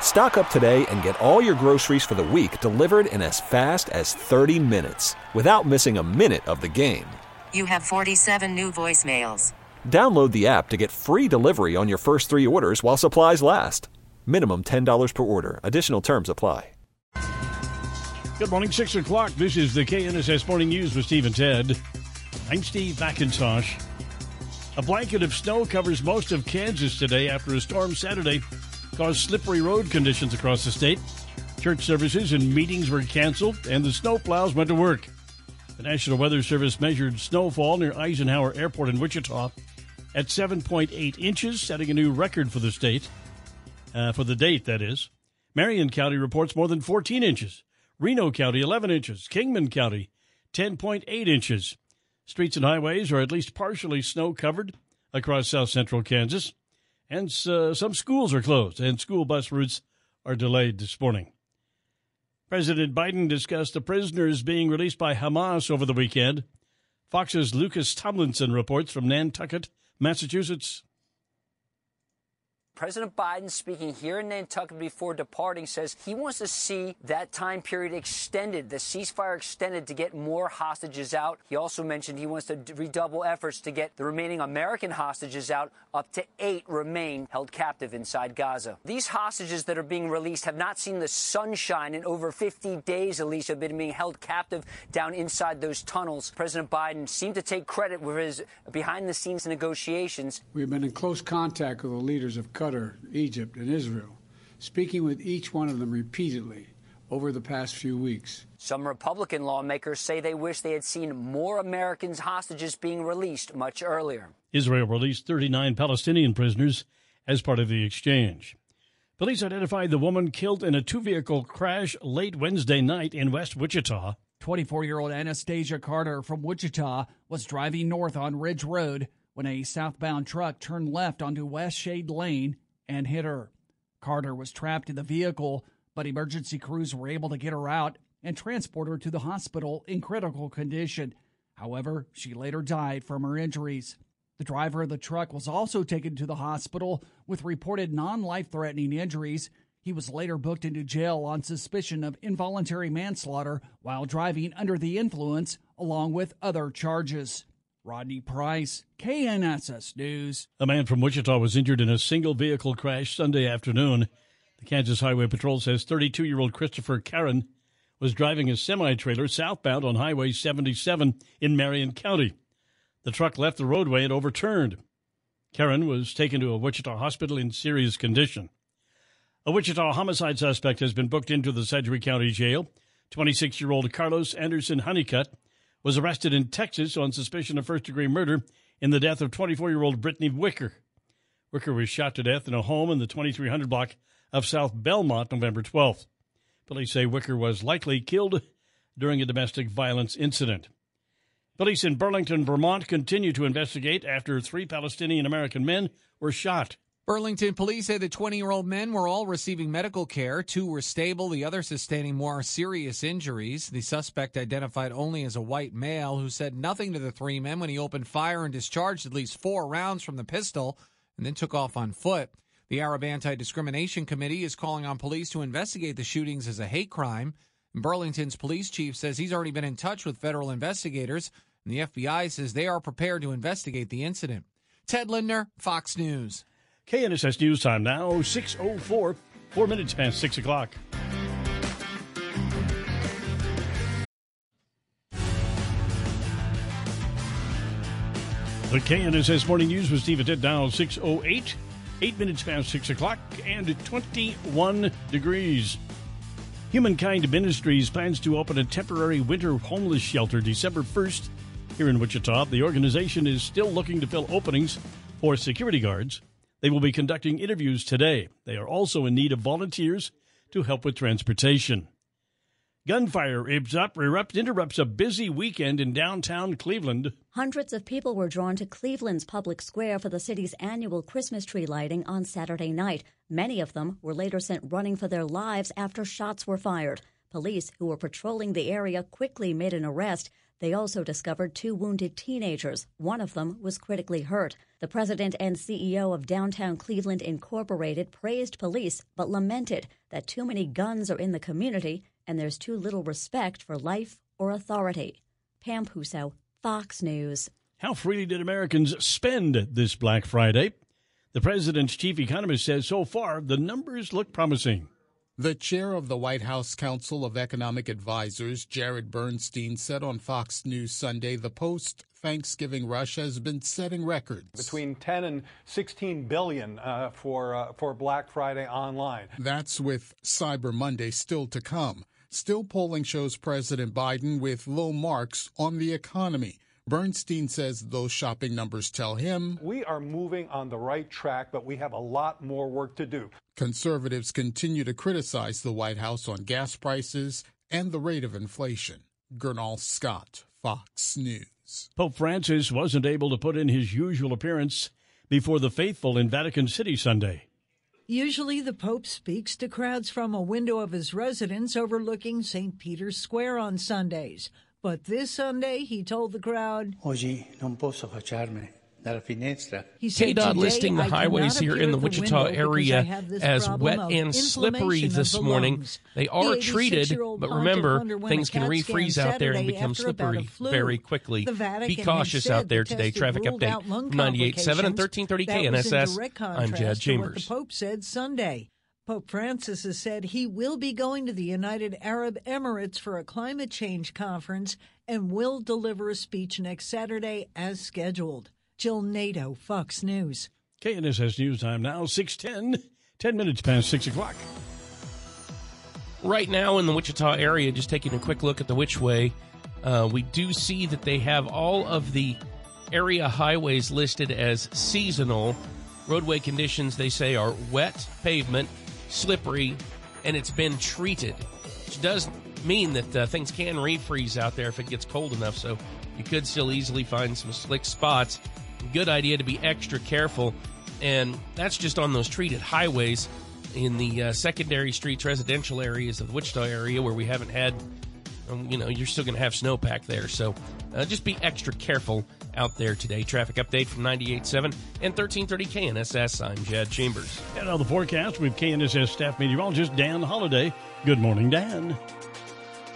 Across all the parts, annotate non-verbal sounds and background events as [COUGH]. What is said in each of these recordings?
Stock up today and get all your groceries for the week delivered in as fast as 30 minutes without missing a minute of the game. You have 47 new voicemails. Download the app to get free delivery on your first three orders while supplies last. Minimum $10 per order. Additional terms apply. Good morning, 6 o'clock. This is the KNSS Morning News with Steve and Ted. I'm Steve McIntosh. A blanket of snow covers most of Kansas today after a storm Saturday caused slippery road conditions across the state. Church services and meetings were canceled, and the snowplows went to work. The National Weather Service measured snowfall near Eisenhower Airport in Wichita at 7.8 inches, setting a new record for the state, uh, for the date, that is. Marion County reports more than 14 inches. Reno County, 11 inches. Kingman County, 10.8 inches. Streets and highways are at least partially snow covered across south central Kansas. And uh, some schools are closed, and school bus routes are delayed this morning. President Biden discussed the prisoners being released by Hamas over the weekend. Fox's Lucas Tomlinson reports from Nantucket, Massachusetts. President Biden, speaking here in Nantucket before departing, says he wants to see that time period extended, the ceasefire extended to get more hostages out. He also mentioned he wants to redouble efforts to get the remaining American hostages out. Up to eight remain held captive inside Gaza. These hostages that are being released have not seen the sunshine in over 50 days, least, have been being held captive down inside those tunnels. President Biden seemed to take credit for his behind the scenes negotiations. We've been in close contact with the leaders of. Qatar, Egypt, and Israel, speaking with each one of them repeatedly over the past few weeks. Some Republican lawmakers say they wish they had seen more Americans hostages being released much earlier. Israel released 39 Palestinian prisoners as part of the exchange. Police identified the woman killed in a two vehicle crash late Wednesday night in West Wichita. 24 year old Anastasia Carter from Wichita was driving north on Ridge Road when a southbound truck turned left onto West Shade Lane and hit her. Carter was trapped in the vehicle, but emergency crews were able to get her out and transport her to the hospital in critical condition. However, she later died from her injuries. The driver of the truck was also taken to the hospital with reported non life threatening injuries. He was later booked into jail on suspicion of involuntary manslaughter while driving under the influence, along with other charges. Rodney Price, KNSS News. A man from Wichita was injured in a single vehicle crash Sunday afternoon. The Kansas Highway Patrol says 32 year old Christopher Karen was driving a semi trailer southbound on Highway 77 in Marion County. The truck left the roadway and overturned. Karen was taken to a Wichita hospital in serious condition. A Wichita homicide suspect has been booked into the Sedgwick County Jail. 26 year old Carlos Anderson Honeycutt was arrested in Texas on suspicion of first degree murder in the death of 24 year old Brittany Wicker. Wicker was shot to death in a home in the 2300 block of South Belmont November 12th. Police say Wicker was likely killed during a domestic violence incident. Police in Burlington, Vermont continue to investigate after three Palestinian American men were shot. Burlington police say the 20 year old men were all receiving medical care. Two were stable, the other sustaining more serious injuries. The suspect, identified only as a white male, who said nothing to the three men when he opened fire and discharged at least four rounds from the pistol and then took off on foot. The Arab Anti Discrimination Committee is calling on police to investigate the shootings as a hate crime. Burlington's police chief says he's already been in touch with federal investigators, and the FBI says they are prepared to investigate the incident. Ted Lindner, Fox News. KNSS News Time now, 6.04, four minutes past 6 o'clock. The KNSS Morning News with Steve at now 6.08, eight minutes past 6 o'clock, and 21 degrees. Humankind Ministries plans to open a temporary winter homeless shelter December 1st here in Wichita. The organization is still looking to fill openings for security guards. They will be conducting interviews today. They are also in need of volunteers to help with transportation. Gunfire erupts, interrupts a busy weekend in downtown Cleveland. Hundreds of people were drawn to Cleveland's public square for the city's annual Christmas tree lighting on Saturday night. Many of them were later sent running for their lives after shots were fired. Police who were patrolling the area quickly made an arrest. They also discovered two wounded teenagers. One of them was critically hurt. The president and CEO of Downtown Cleveland Incorporated praised police but lamented that too many guns are in the community and there's too little respect for life or authority. Pam Puso, Fox News. How freely did Americans spend this Black Friday? The president's chief economist says so far the numbers look promising. The chair of the White House Council of Economic Advisers, Jared Bernstein, said on Fox News Sunday the post Thanksgiving rush has been setting records. Between 10 and 16 billion uh, for, uh, for Black Friday online. That's with Cyber Monday still to come. Still, polling shows President Biden with low marks on the economy. Bernstein says those shopping numbers tell him we are moving on the right track, but we have a lot more work to do. Conservatives continue to criticize the White House on gas prices and the rate of inflation. Gurnal Scott, Fox News. Pope Francis wasn't able to put in his usual appearance before the faithful in Vatican City Sunday. Usually, the Pope speaks to crowds from a window of his residence overlooking St. Peter's Square on Sundays. But this Sunday, he told the crowd, Oggi non posso facciarmi KDOT listing the highways here in the Wichita area as wet and slippery this morning. They are treated, but remember, things can refreeze out there and become slippery very quickly. Be cautious out there today. Traffic update 98.7 and 1330 KNSS. I'm Jed Chambers. the Pope said Sunday. Pope Francis has said he will be going to the United Arab Emirates for a climate change conference and will deliver a speech next Saturday as scheduled. Jill Nato, Fox News. KNSS News Time now, 610, 10 minutes past 6 o'clock. Right now in the Wichita area, just taking a quick look at the Whichway, uh, we do see that they have all of the area highways listed as seasonal. Roadway conditions, they say, are wet pavement, slippery, and it's been treated, which does mean that uh, things can refreeze out there if it gets cold enough. So you could still easily find some slick spots good idea to be extra careful. And that's just on those treated highways in the uh, secondary streets, residential areas of the Wichita area where we haven't had, um, you know, you're still going to have snowpack there. So uh, just be extra careful out there today. Traffic update from 98.7 and 1330 KNSS. I'm Jed Chambers. And on the forecast with KNSS staff meteorologist Dan Holliday. Good morning, Dan.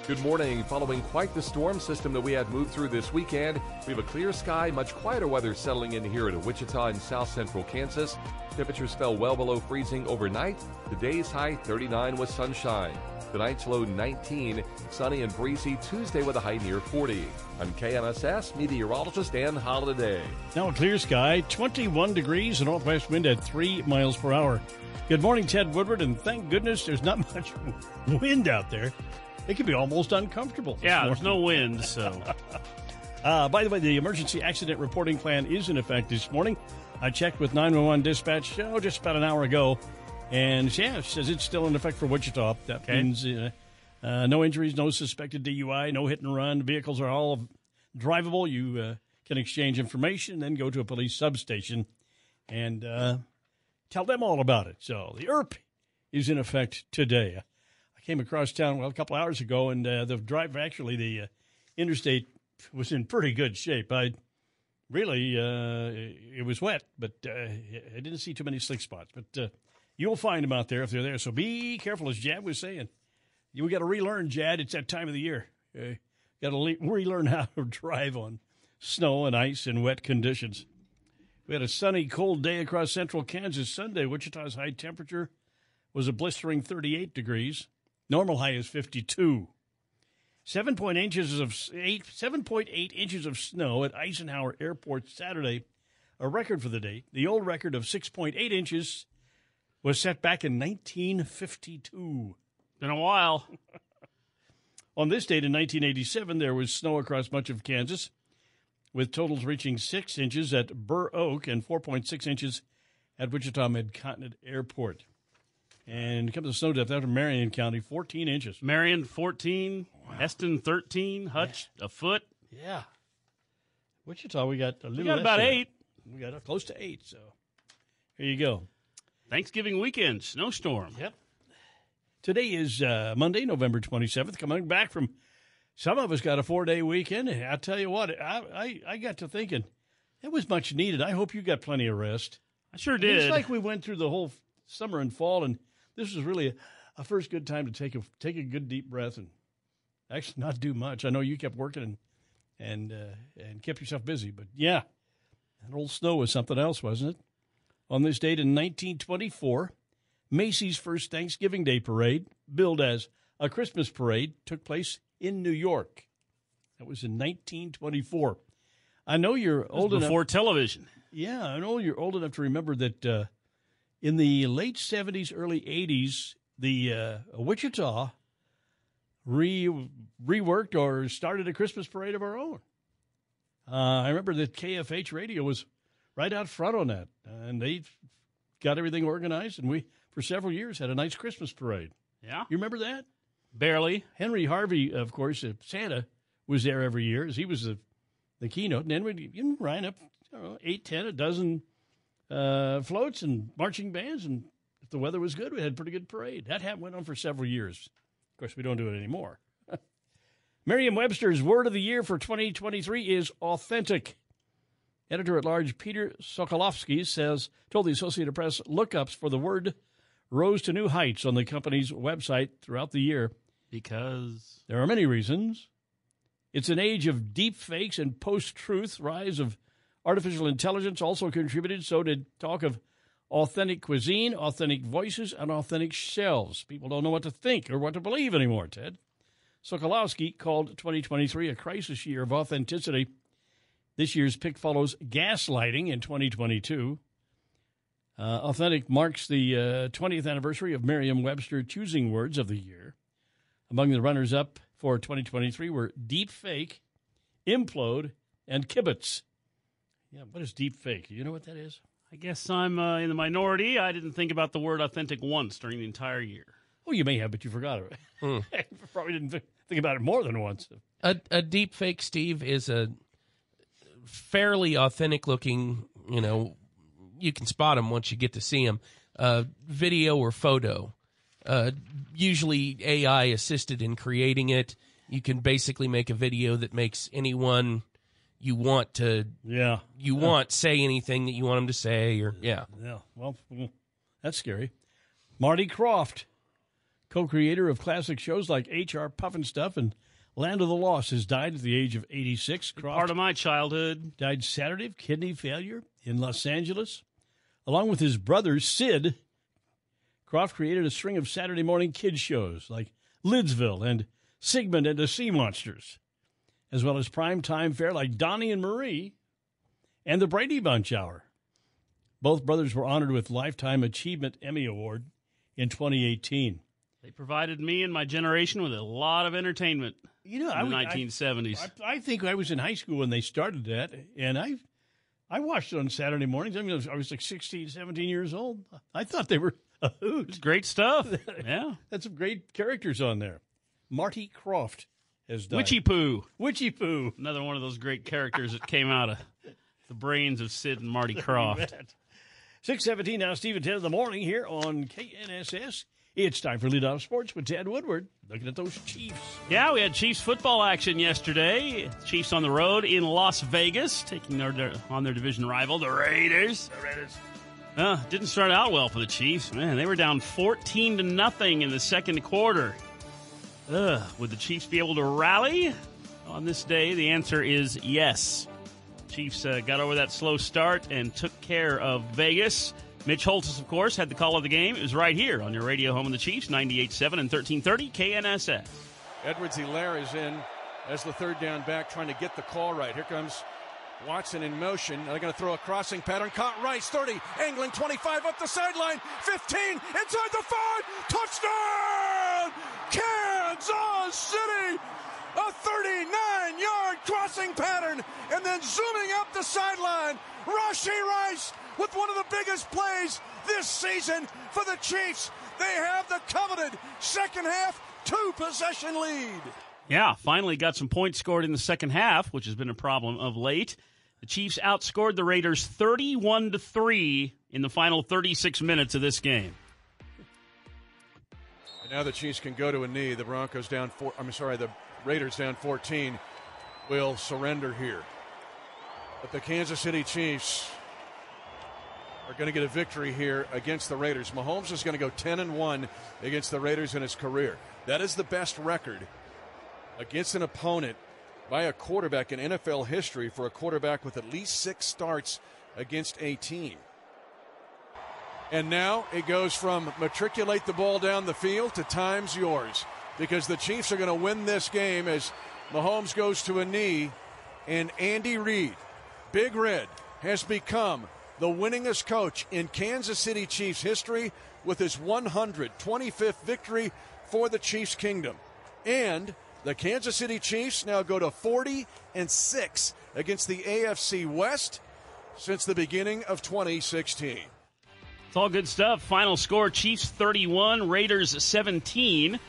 Good morning. Following quite the storm system that we had moved through this weekend, we have a clear sky, much quieter weather settling in here at Wichita and south central Kansas. Temperatures fell well below freezing overnight. The day's high 39 with sunshine. The night's low 19, sunny and breezy Tuesday with a high near 40. I'm KNSS meteorologist Dan Holiday. Now a clear sky, 21 degrees, and northwest wind at 3 miles per hour. Good morning, Ted Woodward, and thank goodness there's not [LAUGHS] much wind out there it could be almost uncomfortable. Yeah, there's no wind, so. [LAUGHS] uh, by the way, the emergency accident reporting plan is in effect this morning. I checked with 911 dispatch oh, just about an hour ago, and yeah, it says it's still in effect for Wichita. That okay. means uh, uh, no injuries, no suspected DUI, no hit and run. Vehicles are all drivable. You uh, can exchange information, then go to a police substation and uh, tell them all about it. So the ERP is in effect today I came across town well a couple hours ago, and uh, the drive actually the uh, interstate was in pretty good shape. I really uh, it was wet, but uh, I didn't see too many slick spots. But uh, you'll find them out there if they're there. So be careful, as Jad was saying. We got to relearn, Jad. It's that time of the year. Uh, got to le- relearn how to drive on snow and ice and wet conditions. We had a sunny, cold day across central Kansas Sunday. Wichita's high temperature was a blistering 38 degrees. Normal high is 52. 7.8 inches of 8, 7.8 inches of snow at Eisenhower Airport Saturday, a record for the day. The old record of 6.8 inches was set back in 1952. Been a while. [LAUGHS] On this date in 1987, there was snow across much of Kansas, with totals reaching six inches at Burr Oak and 4.6 inches at Wichita Mid-Continent Airport. And it comes to snow depth out of Marion County, 14 inches. Marion 14, Hesston 13, Hutch a foot. Yeah. Wichita, we got a little. We got about that. eight. We got close to eight. So here you go. Thanksgiving weekend, snowstorm. Yep. Today is uh, Monday, November 27th. Coming back from, some of us got a four day weekend. I tell you what, I, I, I got to thinking, it was much needed. I hope you got plenty of rest. I sure did. It's like we went through the whole summer and fall, and this was really a, a first good time to take a take a good deep breath and actually not do much. I know you kept working and and uh, and kept yourself busy, but yeah, that old snow was something else, wasn't it? On this date in 1924, Macy's first Thanksgiving Day parade, billed as a Christmas parade, took place in New York. That was in 1924. I know you're old enough before television. yeah, I know you're old enough to remember that uh, in the late 70s, early 80s, the uh, Wichita re reworked or started a Christmas parade of our own. Uh, I remember that KFH radio was right out front on that, and they got everything organized, and we, for several years, had a nice Christmas parade. Yeah. You remember that? Barely. Henry Harvey, of course, uh, Santa was there every year as he was the, the keynote. And then we'd you know, line up know, eight, ten, a dozen uh, floats and marching bands. And if the weather was good, we had a pretty good parade. That had, went on for several years. Of course, we don't do it anymore. [LAUGHS] Merriam Webster's word of the year for 2023 is authentic. Editor at large Peter Sokolowski says, told the Associated Press lookups for the word rose to new heights on the company's website throughout the year. Because There are many reasons. It's an age of deep fakes and post truth. Rise of artificial intelligence also contributed. So did talk of authentic cuisine, authentic voices, and authentic shelves. People don't know what to think or what to believe anymore, Ted. Sokolowski called 2023 a crisis year of authenticity. This year's pick follows gaslighting in 2022. Uh, authentic marks the uh, 20th anniversary of Merriam Webster choosing words of the year. Among the runners up for 2023 were deep fake, implode, and kibitz. Yeah, what is deep fake? You know what that is? I guess I'm uh, in the minority. I didn't think about the word authentic once during the entire year. Oh, you may have, but you forgot it. [LAUGHS] Probably didn't think about it more than once. A, a deep fake, Steve, is a fairly authentic looking, you know, you can spot them once you get to see them, uh, video or photo. Uh, usually AI assisted in creating it. You can basically make a video that makes anyone you want to yeah you want say anything that you want them to say or yeah Yeah, well, that's scary. Marty Krofft, co creator of classic shows like H.R. Pufnstuf and Land of the Lost, has died at the age of 86. Krofft Part of my childhood. died Saturday of kidney failure in Los Angeles. Along with his brother, Sid, Krofft created a string of Saturday morning kids shows like Lidsville and Sigmund and the Sea Monsters, as well as primetime fare like Donnie and Marie and the Brady Bunch Hour. Both brothers were honored with Lifetime Achievement Emmy Award in 2018. They provided me and my generation with a lot of entertainment. You know, in I the 1970s. I, I think I was in high school when they started that, and I I watched it on Saturday mornings. I mean, I was, I was like 16, 17 years old. I thought they were a hoot. Great stuff. [LAUGHS] yeah. Had some great characters on there. Marty Krofft has died. Witchiepoo. Witchy Poo. Another one of those great characters that came out of the brains of Sid and Marty [LAUGHS] Krofft. 617 now, Steve and Ted in the morning here on KNSS. It's time for Lead Off Sports with Ted Woodward. Looking at those Chiefs. Yeah, we had Chiefs football action yesterday. Chiefs on the road in Las Vegas, taking their, on their division rival, the Raiders. The Raiders. Uh, didn't start out well for the Chiefs. Man, they were down 14 to nothing in the second quarter. Ugh, would the Chiefs be able to rally on this day? The answer is yes. Chiefs uh, got over that slow start and took care of Vegas. Mitch Holtis, of course, had the call of the game. It was right here on your radio home of the Chiefs, 98.7 and 1330 KNSS. Edwards Helaire is in as the third down back trying to get the call right. Here comes Watson in motion. They're going to throw a crossing pattern. Caught Rice, 30, angling 25 up the sideline, 15, inside the 5, touchdown! Kansas City! A 39 yard crossing pattern, and then zooming up the sideline, Rashee Rice with one of the biggest plays this season for the Chiefs. They have the coveted second half two possession lead. Yeah, finally got some points scored in the second half, which has been a problem of late. The Chiefs outscored the Raiders 31 to 3 in the final 36 minutes of this game. And now the Chiefs can go to a knee. The Broncos down four. I'm sorry, the Raiders down 14 will surrender here. But the Kansas City Chiefs are going to get a victory here against the Raiders. Mahomes is going to go 10 and 1 against the Raiders in his career. That is the best record against an opponent by a quarterback in NFL history for a quarterback with at least six starts against a team. And now it goes from matriculate the ball down the field to times yours because the Chiefs are going to win this game as Mahomes goes to a knee and Andy Reid, Big Red, has become the winningest coach in Kansas City Chiefs history with his 125th victory for the Chiefs Kingdom. And the Kansas City Chiefs now go to 40 and 6 against the AFC West since the beginning of 2016. It's all good stuff. Final score Chiefs 31, Raiders 17.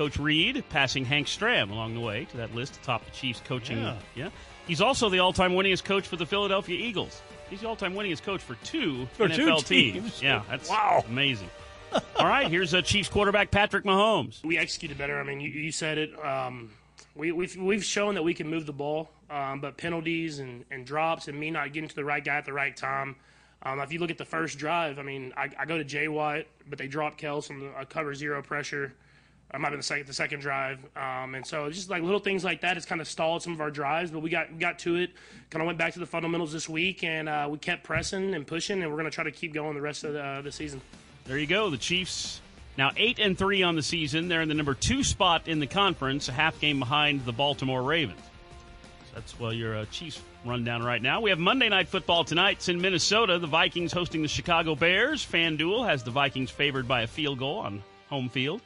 Coach Reid passing Hank Stram along the way to that list atop the Chiefs coaching. Yeah. yeah. He's also the all time winningest coach for the Philadelphia Eagles. He's the all time winningest coach for two For two NFL teams. teams. Yeah, that's wow. amazing. [LAUGHS] all right, here's a Chiefs quarterback, Patrick Mahomes. We executed better. I mean, you, you said it. Um, we, we've we've shown that we can move the ball, um, but penalties and, and drops and me not getting to the right guy at the right time. Um, if you look at the first drive, I mean, I, I go to Jay Watt, but they drop Kels on a cover zero pressure. I might have been the second, the second drive, um, and so just like little things like that. It's kind of stalled some of our drives, but we got we got to it. Kind of went back to the fundamentals this week, and uh, we kept pressing and pushing, and we're going to try to keep going the rest of the, uh, the season. There you go. The Chiefs now eight and three on the season. They're in the number two spot in the conference, a half game behind the Baltimore Ravens. So that's well your uh, Chiefs rundown right now. We have Monday night football tonight. It's in Minnesota. The Vikings hosting the Chicago Bears. FanDuel has the Vikings favored by a field goal on home field.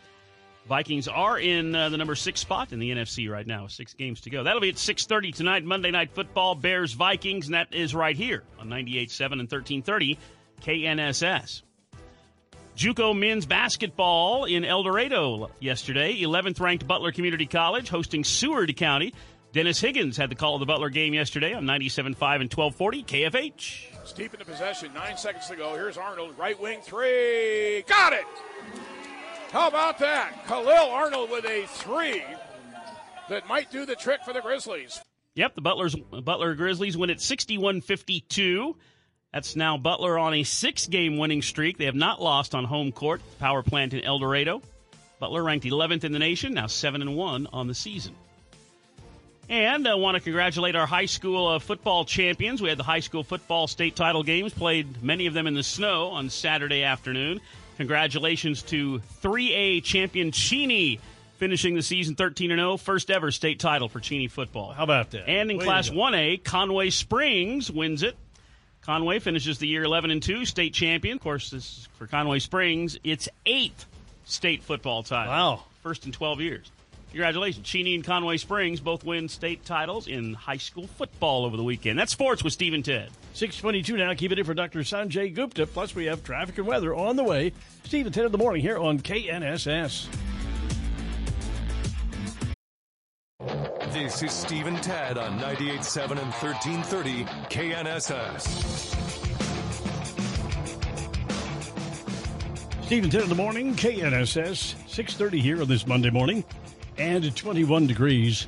Vikings are in uh, the number six spot in the NFC right now, six games to go. That'll be at 6.30 tonight, Monday Night Football, Bears-Vikings, and that is right here on 98.7 and 1330 KNSS. JUCO men's basketball in El Dorado yesterday. 11th ranked Butler Community College hosting Seward County. Dennis Higgins had the call of the Butler game yesterday on 97.5 and 1240 KFH. It's deep into possession. Nine seconds to go. Here's Arnold. Right wing three. Got it. How about that? Khalil Arnold with a three that might do the trick for the Grizzlies. Yep, the Butler's Butler Grizzlies win at 61-52. That's now Butler on a six-game winning streak. They have not lost on home court. Power plant in El Dorado. Butler ranked 11th in the nation, now 7 and 1 on the season. And I want to congratulate our high school uh, football champions. We had the high school football state title games, played many of them in the snow on Saturday afternoon. Congratulations to 3A champion Cheney, finishing the season 13 and 0, first ever state title for Cheney football. How about that? And in Way Class 1A, Conway Springs wins it. Conway finishes the year 11 and 2, state champion. Of course, this is for Conway Springs, its eighth state football title. Wow. First in 12 years. Congratulations. Cheney and Conway Springs both win state titles in high school football over the weekend. That's sports with Steve and Ted. 622 now. Keep it in for Dr. Sanjay Gupta. Plus, we have traffic and weather on the way. Steve and Ted in the morning here on KNSS. This is Steve and Ted on 98.7 and 1330 KNSS. Steve and Ted in the morning, KNSS, 6.30 here on this Monday morning, and 21 degrees.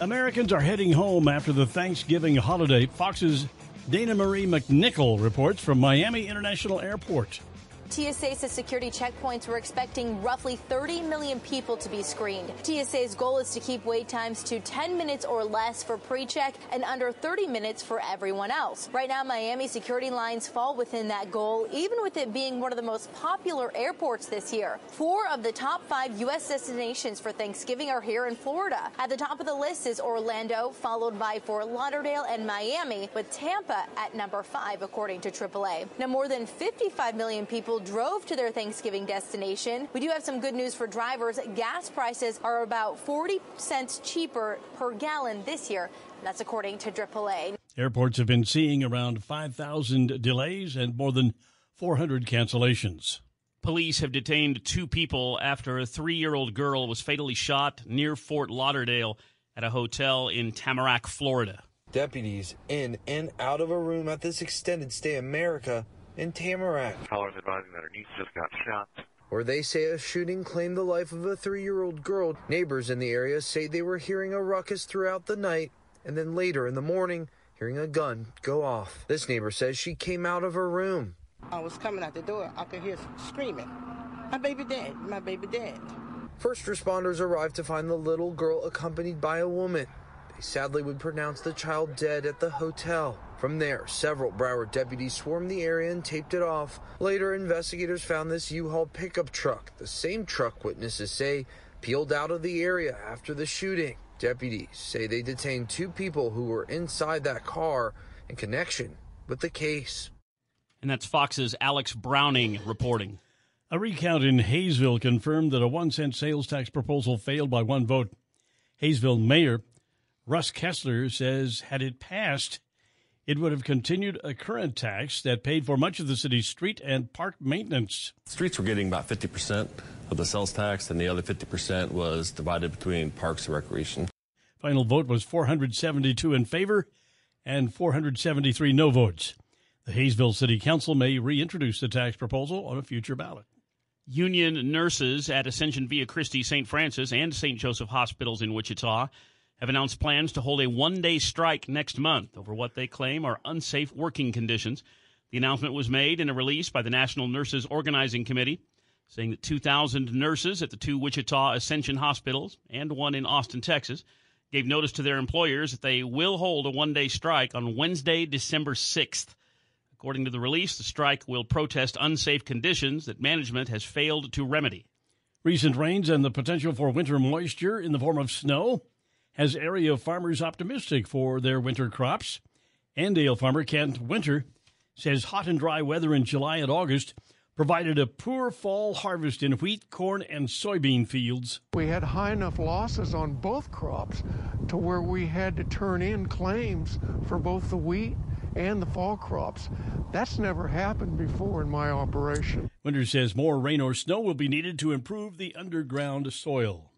Americans are heading home after the Thanksgiving holiday. Fox's Dana Marie McNichol reports from Miami International Airport. TSA says security checkpoints were expecting roughly 30 million people to be screened. TSA's goal is to keep wait times to 10 minutes or less for pre-check and under 30 minutes for everyone else. Right now, Miami security lines fall within that goal, even with it being one of the most popular airports this year. Four of the top five U.S. destinations for Thanksgiving are here in Florida. At the top of the list is Orlando, followed by Fort Lauderdale and Miami, with Tampa at number five, according to AAA. Now, more than 55 million people people drove to their Thanksgiving destination. We do have some good news for drivers. Gas prices are about 40 cents cheaper per gallon this year. That's according to AAA. Airports have been seeing around 5,000 delays and more than 400 cancellations. Police have detained two people after a three year old girl was fatally shot near Fort Lauderdale at a hotel in Tamarac, Florida. Deputies in and out of a room at this extended stay America in Tamarac. Callers advising that her niece just got shot. Where they say a shooting claimed the life of a three year old girl. Neighbors in the area say they were hearing a ruckus throughout the night and then later in the morning hearing a gun go off. This neighbor says she came out of her room. I was coming out the door. I could hear screaming. My baby dead. My baby dead. First responders arrived to find the little girl accompanied by a woman. They sadly would pronounce the child dead at the hotel. From there, several Broward deputies swarmed the area and taped it off. Later, investigators found this U-Haul pickup truck, the same truck witnesses say peeled out of the area after the shooting. Deputies say they detained two people who were inside that car in connection with the case. And that's Fox's Alex Browning reporting. A recount in Haysville confirmed that a one cent sales tax proposal failed by one vote. Haysville Mayor Russ Kessler says had it passed, it would have continued a current tax that paid for much of the city's street and park maintenance. Streets were getting about 50% of the sales tax, and the other 50% was divided between parks and recreation. Final vote was 472 in favor and 473 no votes. The Haysville City Council may reintroduce the tax proposal on a future ballot. Union nurses at Ascension Via Christi St. Francis and St. Joseph hospitals in Wichita have announced plans to hold a one day strike next month over what they claim are unsafe working conditions. The announcement was made in a release by the National Nurses Organizing Committee, saying that 2,000 nurses at the two Wichita Ascension hospitals and one in Austin, Texas, gave notice to their employers that they will hold a one day strike on Wednesday, December 6th. According to the release, the strike will protest unsafe conditions that management has failed to remedy. Recent rains and the potential for winter moisture in the form of snow has area farmers optimistic for their winter crops. Andale farmer Kent Winter says hot and dry weather in July and August provided a poor fall harvest in wheat, corn, and soybean fields. We had high enough losses on both crops to where we had to turn in claims for both the wheat and the fall crops. That's never happened before in my operation. Winter says more rain or snow will be needed to improve the underground soil.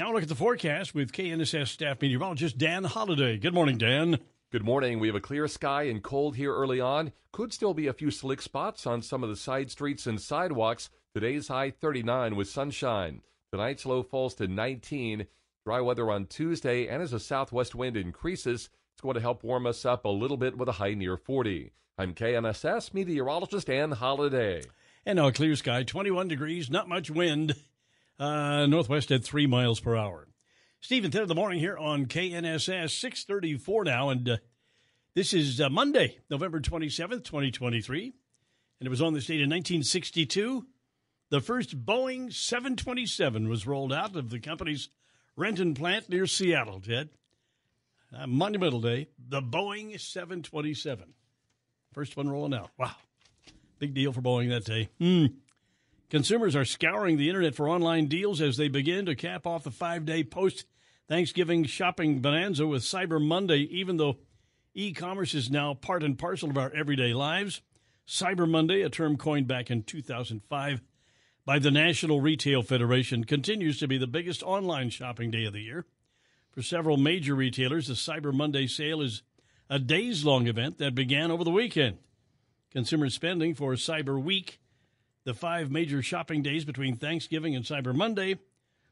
Now look at the forecast with KNSS staff meteorologist Dan Holliday. Good morning, Dan. Good morning. We have a clear sky and cold here early on. Could still be a few slick spots on some of the side streets and sidewalks. Today's high 39 with sunshine. Tonight's low falls to 19. Dry weather on Tuesday, and as a southwest wind increases, it's going to help warm us up a little bit with a high near 40. I'm KNSS meteorologist Dan Holiday. And now a clear sky, 21 degrees, not much wind. Uh, northwest at 3 miles per hour. Steve and Ted of the morning here on KNSS, 634 now, and uh, this is uh, Monday, November 27th, 2023. And it was on this date in 1962. The first Boeing 727 was rolled out of the company's Renton plant near Seattle, Ted. Uh, monumental day, the Boeing 727. First one rolling out. Wow. Big deal for Boeing that day. Hmm. Consumers are scouring the internet for online deals as they begin to cap off the five day post Thanksgiving shopping bonanza with Cyber Monday, even though e commerce is now part and parcel of our everyday lives. Cyber Monday, a term coined back in 2005 by the National Retail Federation, continues to be the biggest online shopping day of the year. For several major retailers, the Cyber Monday sale is a days long event that began over the weekend. Consumer spending for Cyber Week the five major shopping days between Thanksgiving and Cyber Monday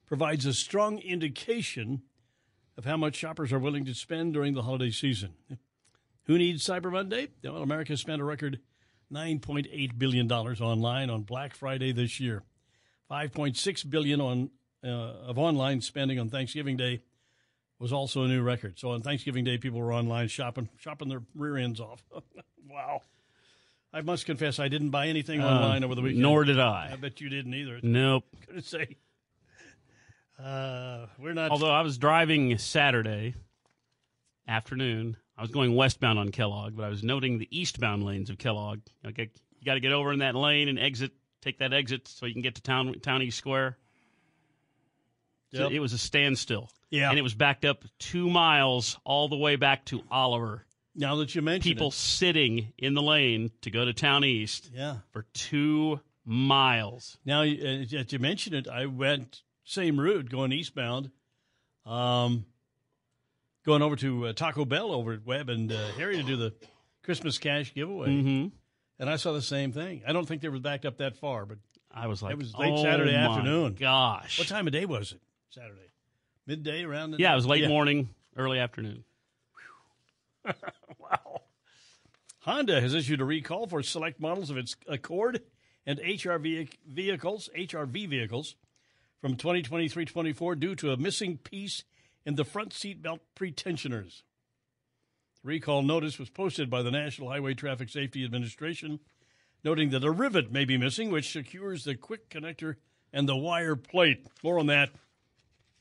provides a strong indication of how much shoppers are willing to spend during the holiday season. Who needs Cyber Monday? Well, America spent a record $9.8 billion online on Black Friday this year. 5.6 billion on, uh, of online spending on Thanksgiving Day was also a new record. So on Thanksgiving Day, people were online shopping, shopping their rear ends off. [LAUGHS] wow. I must confess, I didn't buy anything online uh, over the weekend. Nor did I. I bet you didn't either. Nope. [LAUGHS] Gonna say, uh, we're not. Although I was driving Saturday afternoon, I was going westbound on Kellogg, but I was noting the eastbound lanes of Kellogg. Okay, You got to get over in that lane and exit, take that exit so you can get to town Towne East Square. So it was a standstill. Yeah. and it was backed up two miles all the way back to Oliver. Now that you mention people it. sitting in the lane to go to Towne East, Yeah. for two miles. Now uh, that you mention it, I went same route going eastbound, um, going over to uh, Taco Bell over at Webb and uh, Harry to do the Christmas cash giveaway, Mhm. and I saw the same thing. I don't think they were backed up that far, but I was like, it was late oh Saturday afternoon. Gosh, What time of day was it? Saturday, midday around. The Yeah, it was late morning, early afternoon. [LAUGHS] Honda has issued a recall for select models of its Accord and HRV vehicles, HRV vehicles, from 2023-24 due to a missing piece in the front seat belt pretensioners. The recall notice was posted by the National Highway Traffic Safety Administration, noting that a rivet may be missing, which secures the quick connector and the wire plate. More on that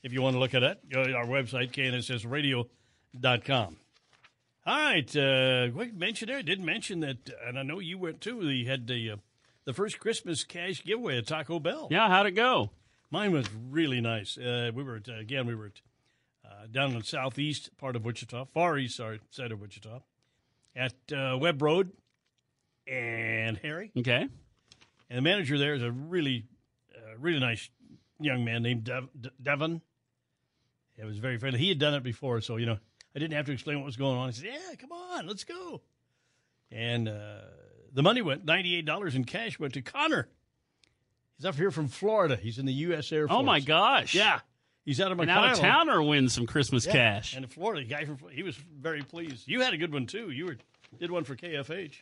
if you want to look at it. Our website, knssradio.com. All right, uh, quick mention there. I did mention that, and I know you went too. We had the uh, the first Christmas cash giveaway at Taco Bell. Yeah, how'd it go? Mine was really nice. Uh, we were at, again, we were at, uh, down in the southeast part of Wichita, far east sorry, side of Wichita, at uh, Webb Road and Harry. Okay. And the manager there is a really, uh, really nice young man named Dev- De- Devon. It was very friendly. He had done it before, so you know I didn't have to explain what was going on. He said, "Yeah, come on, let's go." And uh, the money went ninety-eight dollars in cash went to Connor. He's up here from Florida. He's in the U.S. Air Force. Oh my gosh! Yeah, he's out of An out of towner wins some Christmas Yeah, cash. And the Florida guy from he was very pleased. You had a good one too. You were did one for KFH.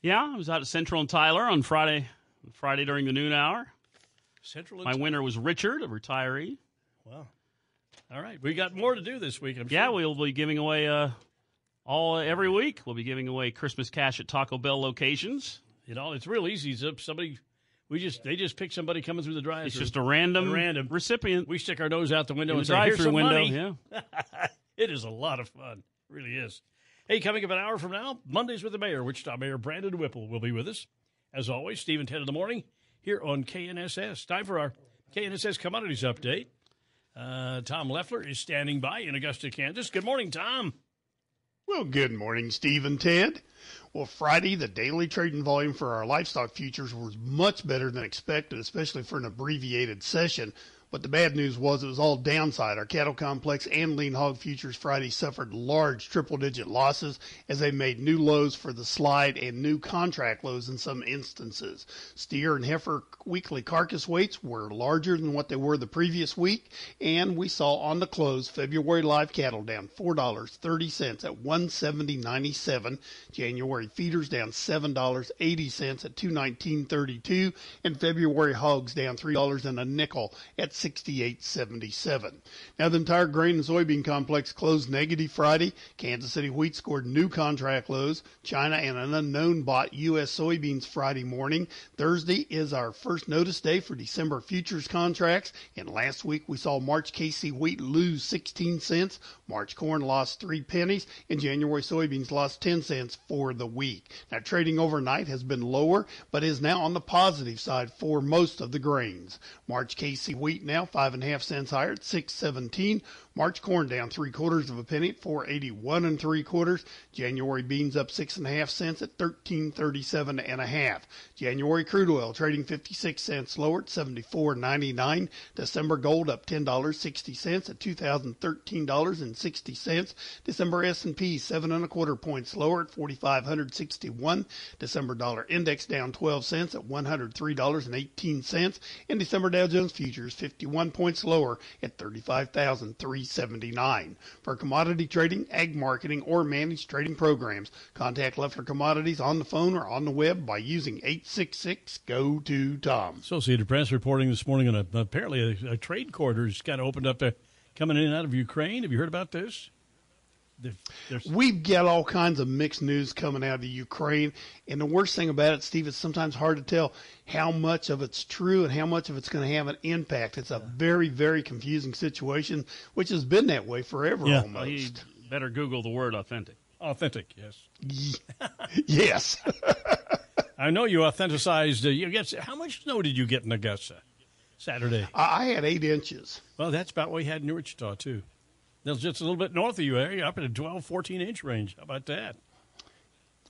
Yeah, I was out at Central and Tyler on Friday. Friday during the noon hour. Central. and My winner was Richard, a retiree. Wow. All right, we got more to do this week. I'm Yeah, sure. we'll be giving away uh, all every week. We'll be giving away Christmas cash at Taco Bell locations. You know, it's real easy. It's up somebody. We just they just pick somebody coming through the drive. It's just a random random recipient. We stick our nose out the window In and the say, "Here's drive-through some window, money." [LAUGHS] it is a lot of fun. It really is. Hey, coming up an hour from now, Mondays with the mayor, Wichita Mayor Brandon Whipple will be with us. As always, Steve and Ted in the morning here on KNSS. Time for our KNSS Commodities Update. Uh, Tom Leffler is standing by in Augusta, Kansas. Good morning, Tom. Well, good morning, Steve and Ted. Well, Friday, the daily trading volume for our livestock futures was much better than expected, especially for an abbreviated session. But the bad news was it was all downside. Our cattle complex and lean hog futures Friday suffered large triple digit losses as they made new lows for the slide and new contract lows in some instances. Steer and heifer weekly carcass weights were larger than what they were the previous week, and we saw on the close February live cattle down $4.30 at 170.97, January feeders down $7.80 at 219.32, and February hogs down $3 and a nickel at 68.77. Now the entire grain and soybean complex closed negative Friday. Kansas City wheat scored new contract lows. China and an unknown bought U.S. soybeans Friday morning. Thursday is our first notice day for December futures contracts. And last week we saw March KC wheat lose 16 cents. March corn lost three pennies, and January soybeans lost 10 cents for the week. Now trading overnight has been lower, but is now on the positive side for most of the grains. March KC wheat now five and a half cents higher at 617. March corn down three quarters of a penny at 481 and three quarters. January beans up six and a half cents at 1337 and a half. January crude oil trading 56 cents lower at 74.99. December gold up $10.60 at $2,013.60. December S&P seven and a quarter points lower at 4,561. December dollar index down 12 cents at $103.18. And December Dow Jones futures 51 points lower at 35,379. For commodity trading, ag marketing, or managed trading programs, contact Leffler Commodities on the phone or on the web by using 866 go to Tom. Associated Press reporting this morning on a, apparently a, a trade corridor's kind of opened up there, coming in and out of Ukraine. Have you heard about this? The- there's- We've got all kinds of mixed news coming out of the Ukraine, and the worst thing about it, Steve, is sometimes hard to tell how much of it's true and how much of it's going to have an impact. It's a very, very confusing situation, which has been that way forever Well, almost. you better Google the word authentic. Authentic, yes. yes. [LAUGHS] I know you authenticized. Uh, you get how much snow did you get in Augusta Saturday? I, I had eight inches. Well, that's about what we had in Wichita too. That's just a little bit north of you, area up in a 12, 14 inch range. How about that?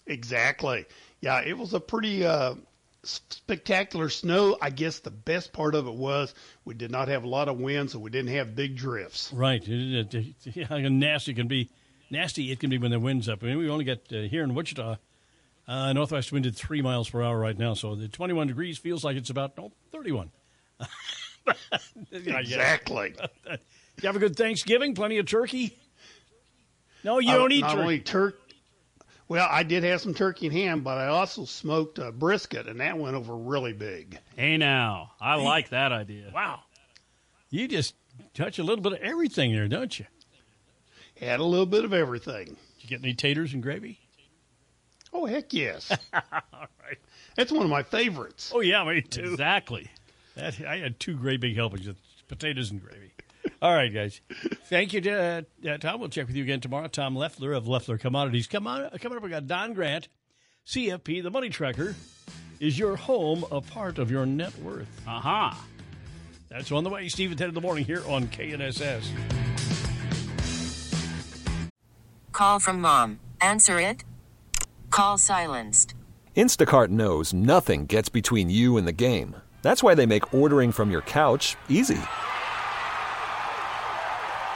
Exactly. Yeah, it was a pretty uh, spectacular snow. I guess the best part of it was we did not have a lot of wind, so we didn't have big drifts. Right. It, it, it, yeah, nasty can be nasty. It can be when the wind's up. I mean, we only got uh, here in Wichita. Uh, northwest wind at three miles per hour right now, so the 21 degrees feels like it's about no 31. [LAUGHS] exactly. [LAUGHS] you have a good Thanksgiving? Plenty of turkey? No, you Uh, don't eat not turkey. only turkey. Well, I did have some turkey and ham, but I also smoked a brisket, and that went over really big. Hey, now. I like that idea. Wow. You just touch a little bit of everything there, don't you? Had a little bit of everything. Did you get any taters and gravy? Oh, heck yes. [LAUGHS] All right. That's one of my favorites. Oh, yeah, me too. Exactly. That, I had two great big helpings of potatoes and gravy. All right, guys. Thank you, uh, uh, Tom. We'll check with you again tomorrow. Tom Leffler of Leffler Commodities. Come on, coming up, we got Don Grant, CFP, the Money Tracker. Is your home a part of your net worth? Aha. Uh-huh. That's on the way. Steve and Ted in the morning here on KNSS. Call from mom. Answer it. Call silenced. Instacart knows nothing gets between you and the game. That's why they make ordering from your couch easy.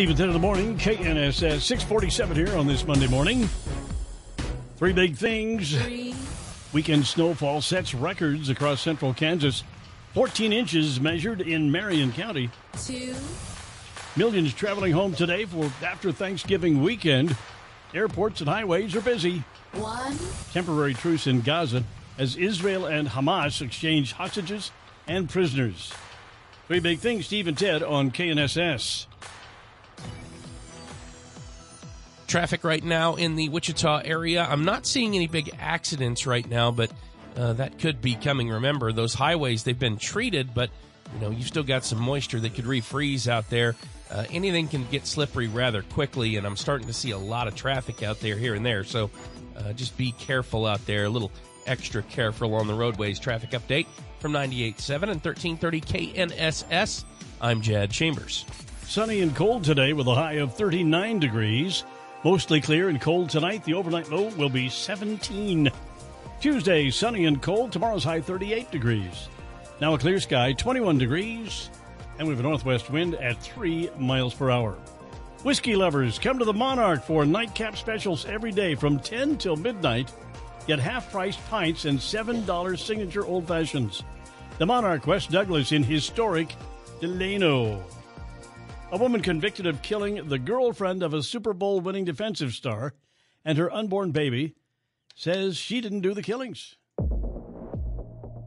Steve and Ted in the morning, KNSS 647 here on this Monday morning. Three big things. Weekend snowfall sets records across central Kansas. 14 inches measured in Marion County. Two. Millions traveling home today for after Thanksgiving weekend. Airports and highways are busy. One. Temporary truce in Gaza as Israel and Hamas exchange hostages and prisoners. Three big things, Steve and Ted on KNSS. Traffic right now in the Wichita area. I'm not seeing any big accidents right now, but uh, that could be coming. Remember, those highways, they've been treated, but you know, you've still got some moisture that could refreeze out there. Uh, anything can get slippery rather quickly, and I'm starting to see a lot of traffic out there here and there. So uh, just be careful out there, a little extra careful on the roadways. Traffic update from 98.7 and 1330 KNSS. I'm Jad Chambers. Sunny and cold today with a high of 39 degrees. Mostly clear and cold tonight. The overnight low will be 17. Tuesday, sunny and cold. Tomorrow's high 38 degrees. Now a clear sky, 21 degrees. And we have a northwest wind at 3 miles per hour. Whiskey lovers, come to the Monarch for nightcap specials every day from 10 till midnight. Get half priced pints and $7 signature old fashions. The Monarch West Douglas in historic Delano. A woman convicted of killing the girlfriend of a Super Bowl winning defensive star and her unborn baby says she didn't do the killings.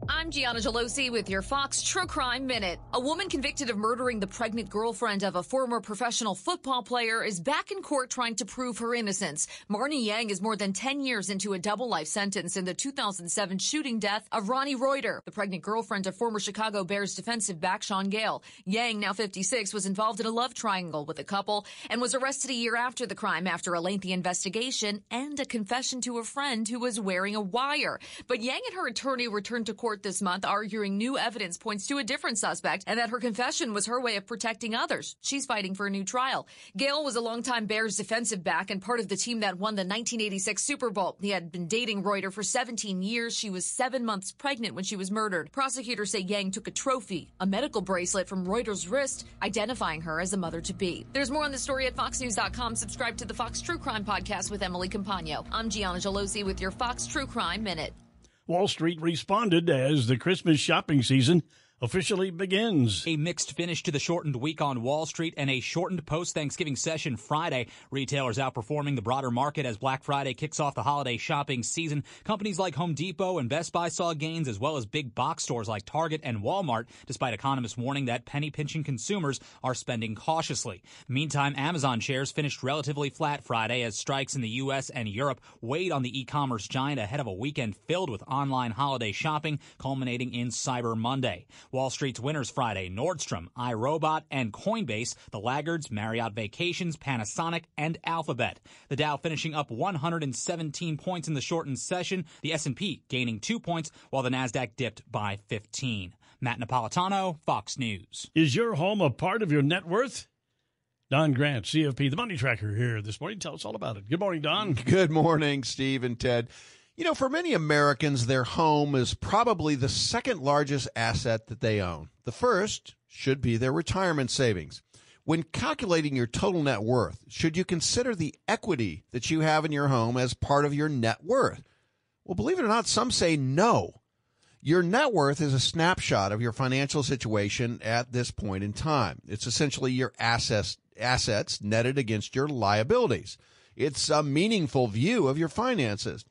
I'm Gianna Gelosi with your Fox True Crime Minute. A woman convicted of murdering the pregnant girlfriend of a former professional football player is back in court trying to prove her innocence. Marni Yang is more than 10 years into a double life sentence in the 2007 shooting death of Rhoni Reuter, the pregnant girlfriend of former Chicago Bears defensive back Shaun Gayle. Yang, now 56, was involved in a love triangle with the couple and was arrested a year after the crime after a lengthy investigation and a confession to a friend who was wearing a wire. But Yang and her attorney returned to court this month arguing new evidence points to a different suspect and that her confession was her way of protecting others. She's fighting for a new trial. Gayle was a longtime Bears defensive back and part of the team that won the 1986 Super Bowl. He had been dating Reuter for 17 years. She was seven months pregnant when she was murdered. Prosecutors say Yang took a trophy, a medical bracelet from Reuter's wrist, identifying her as a mother to be. There's more on the story at foxnews.com. Subscribe to the Fox True Crime podcast with Emily Compagno. I'm Gianna Gelosi with your Fox True Crime Minute. Wall Street responded as the Christmas shopping season officially begins. A mixed finish to the shortened week on Wall Street and a shortened post-Thanksgiving session Friday. Retailers outperforming the broader market as Black Friday kicks off the holiday shopping season. Companies like Home Depot and Best Buy saw gains as well as big box stores like Target and Walmart, despite economists warning that penny-pinching consumers are spending cautiously. Meantime, Amazon shares finished relatively flat Friday as strikes in the U.S. and Europe weighed on the e-commerce giant ahead of a weekend filled with online holiday shopping, culminating in Cyber Monday. Wall Street's winners Friday, Nordstrom, iRobot, and Coinbase. The laggards, Marriott Vacations, Panasonic, and Alphabet. The Dow finishing up 117 points in the shortened session. The S&P gaining two points, while the Nasdaq dipped by 15. Matt Napolitano, Fox News. Is your home a part of your net worth? Don Grant, CFP, the money tracker here this morning. Tell us all about it. Good morning, Don. Good morning, Steve and Ted. You know, for many Americans, their home is probably the second largest asset that they own. The first should be their retirement savings. When calculating your total net worth, should you consider the equity that you have in your home as part of your net worth? Well, believe it or not, some say no. Your net worth is a snapshot of your financial situation at this point in time. It's essentially your assets, assets netted against your liabilities. It's a meaningful view of your finances.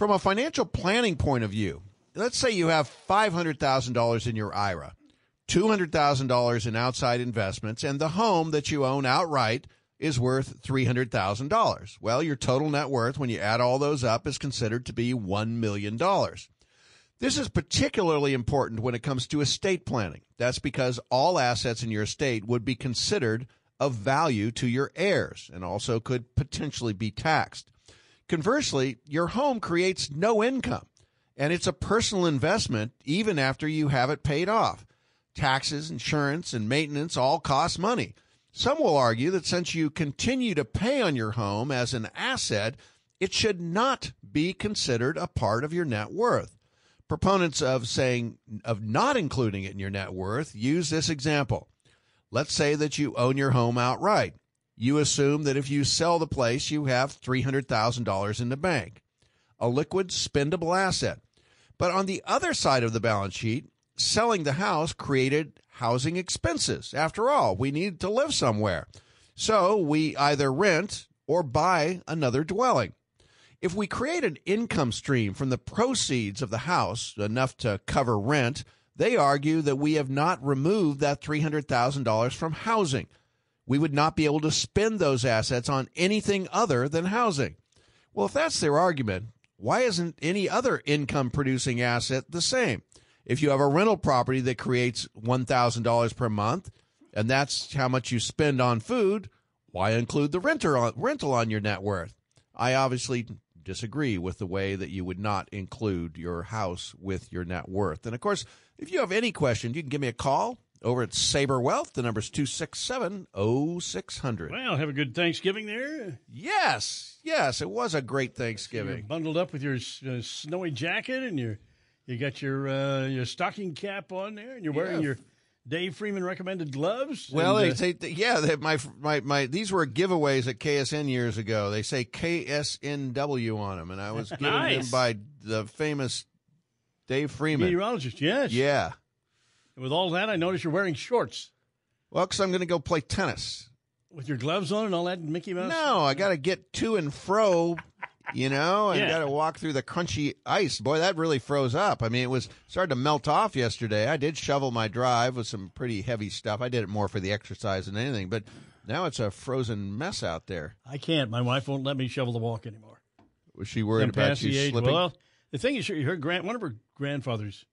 From a financial planning point of view, let's say you have $500,000 in your IRA, $200,000 in outside investments, and the home that you own outright is worth $300,000. Well, your total net worth, when you add all those up, is considered to be $1 million. This is particularly important when it comes to estate planning. That's because all assets in your estate would be considered of value to your heirs and also could potentially be taxed. Conversely, your home creates no income and it's a personal investment even after you have it paid off. Taxes, insurance, and maintenance all cost money. Some will argue that since you continue to pay on your home as an asset, it should not be considered a part of your net worth. Proponents of saying of not including it in your net worth use this example. Let's say that you own your home outright you assume that if you sell the place, you have $300,000 in the bank, a liquid, spendable asset. But on the other side of the balance sheet, selling the house created housing expenses. After all, we need to live somewhere. So we either rent or buy another dwelling. If we create an income stream from the proceeds of the house, enough to cover rent, they argue that we have not removed that $300,000 from housing we would not be able to spend those assets on anything other than housing. Well, if that's their argument, why isn't any other income producing asset the same? If you have a rental property that creates $1,000 per month and that's how much you spend on food, why include the renter on, rental on your net worth? I obviously disagree with the way that you would not include your house with your net worth. And of course, if you have any questions, you can give me a call over at Saber Wealth. The number's 267 0600. Well, have a good Thanksgiving there. Yes, yes, it was a great Thanksgiving. You're bundled up with your uh, snowy jacket and your you got your uh, your stocking cap on there, and you're wearing yeah. your Dave Freeman recommended gloves. Well, and, they uh, say yeah, they, my my my these were giveaways at KSN years ago. They say KSNW on them, and I was [LAUGHS] given nice. them by the famous Dave Freeman, meteorologist. Yes, yeah. With all that, I notice you're wearing shorts. Well, because I'm going to go play tennis. With your gloves on and all that, Mickey Mouse? No, I got to get to and fro you know, and Yeah. got to walk through the crunchy ice. Boy, that really froze up. I mean, it was starting to melt off yesterday. I did shovel my drive with some pretty heavy stuff. I did it more for the exercise than anything, but now it's a frozen mess out there. I can't. My wife won't let me shovel the walk anymore. Was she worried about you age- slipping? Well, the thing is, her grand one of her grandfathers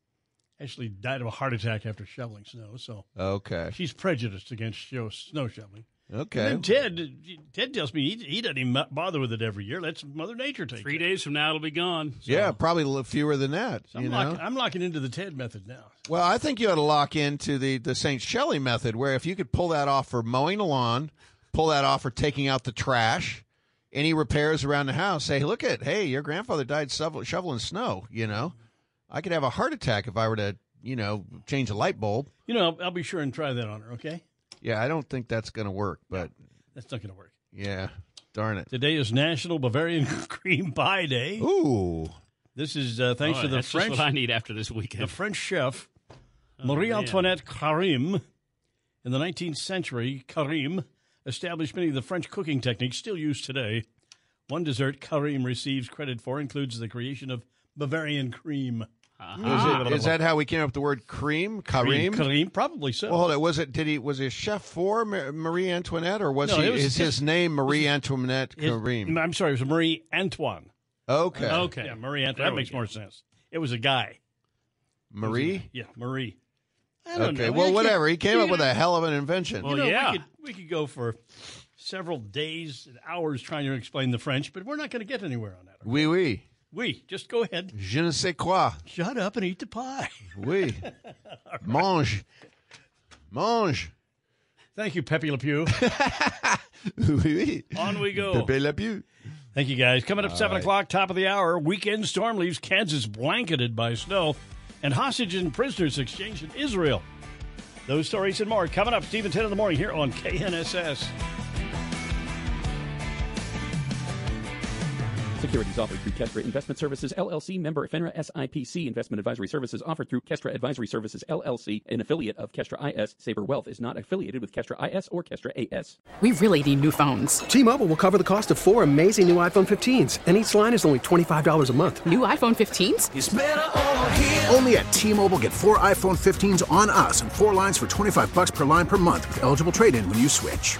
actually died of a heart attack after shoveling snow. So okay, she's prejudiced against show, snow shoveling. Okay. And then Ted, Ted tells me he, he doesn't even bother with it every year. Let's Mother Nature take Three it. days from now, it'll be gone. yeah, probably a little fewer than that. So you I'm, know? locking, I'm locking into the Ted method now. Well, I think you ought to lock into the, the St. Shelley method, where if you could pull that off for mowing the lawn, pull that off for taking out the trash, any repairs around the house, say, look at, hey, your grandfather died shoveling snow, you know. I could have a heart attack if I were to, you know, change a light bulb. You know, I'll be sure and try that on her. Okay, Yeah, I don't think that's going to work, but that's not going to work. yeah, darn it. Today is National Bavarian [LAUGHS] Cream Pie Day. Ooh. This is uh, thanks Oh, to the that's just French. what I need after this weekend. The French chef Oh, Marie man. Antoinette Carême. In the 19th century, Carême established many of the French cooking techniques still used today. One dessert Carême receives credit for includes the creation of Bavarian cream. Uh-huh. Ah, is, it, is that how we came up with the word cream? Carême? Carême, probably so. Well, hold it. Was it? Did he? Was he a chef for Marie Antoinette, or was No, he? it was is his just- name Marie Antoinette His- Carême? I'm sorry, it was Marie Antoine. Okay. Uh, okay. Yeah, Marie Antoine. That makes go. more sense. It was a guy. Marie. Yeah, Marie. I don't Okay. know. Well, I whatever. He came you up with a hell of an invention. You know, we could, we could go for several days and hours trying to explain the French, but we're not going to get anywhere on that. Oui, oui. We just go ahead. Je ne sais quoi. Shut up and eat the pie. Oui. [LAUGHS] Mange. Mange. Thank you, Pepe Le Pew. [LAUGHS] oui, oui. On we go. Pepe Le Pew. Thank you, guys. Coming up All 7 right. o'clock, top of the hour. Weekend storm leaves Kansas blanketed by snow, and hostages and prisoners exchanged in Israel. Those stories and more coming up. Steve and Ted in the morning here on KNSS. Securities offered through Kestra Investment Services LLC, member FINRA SIPC. Investment advisory services offered through Kestra Advisory Services LLC, an affiliate of Kestra IS. Saber Wealth is not affiliated with Kestra IS or Kestra AS. We really need new phones. T-Mobile will cover the cost of four amazing new iPhone 15s, and each line is only $25 a month. New iPhone 15s? Only at T-Mobile, get four iPhone 15s on us and four lines for 25 bucks per line per month with eligible trade-in when you switch.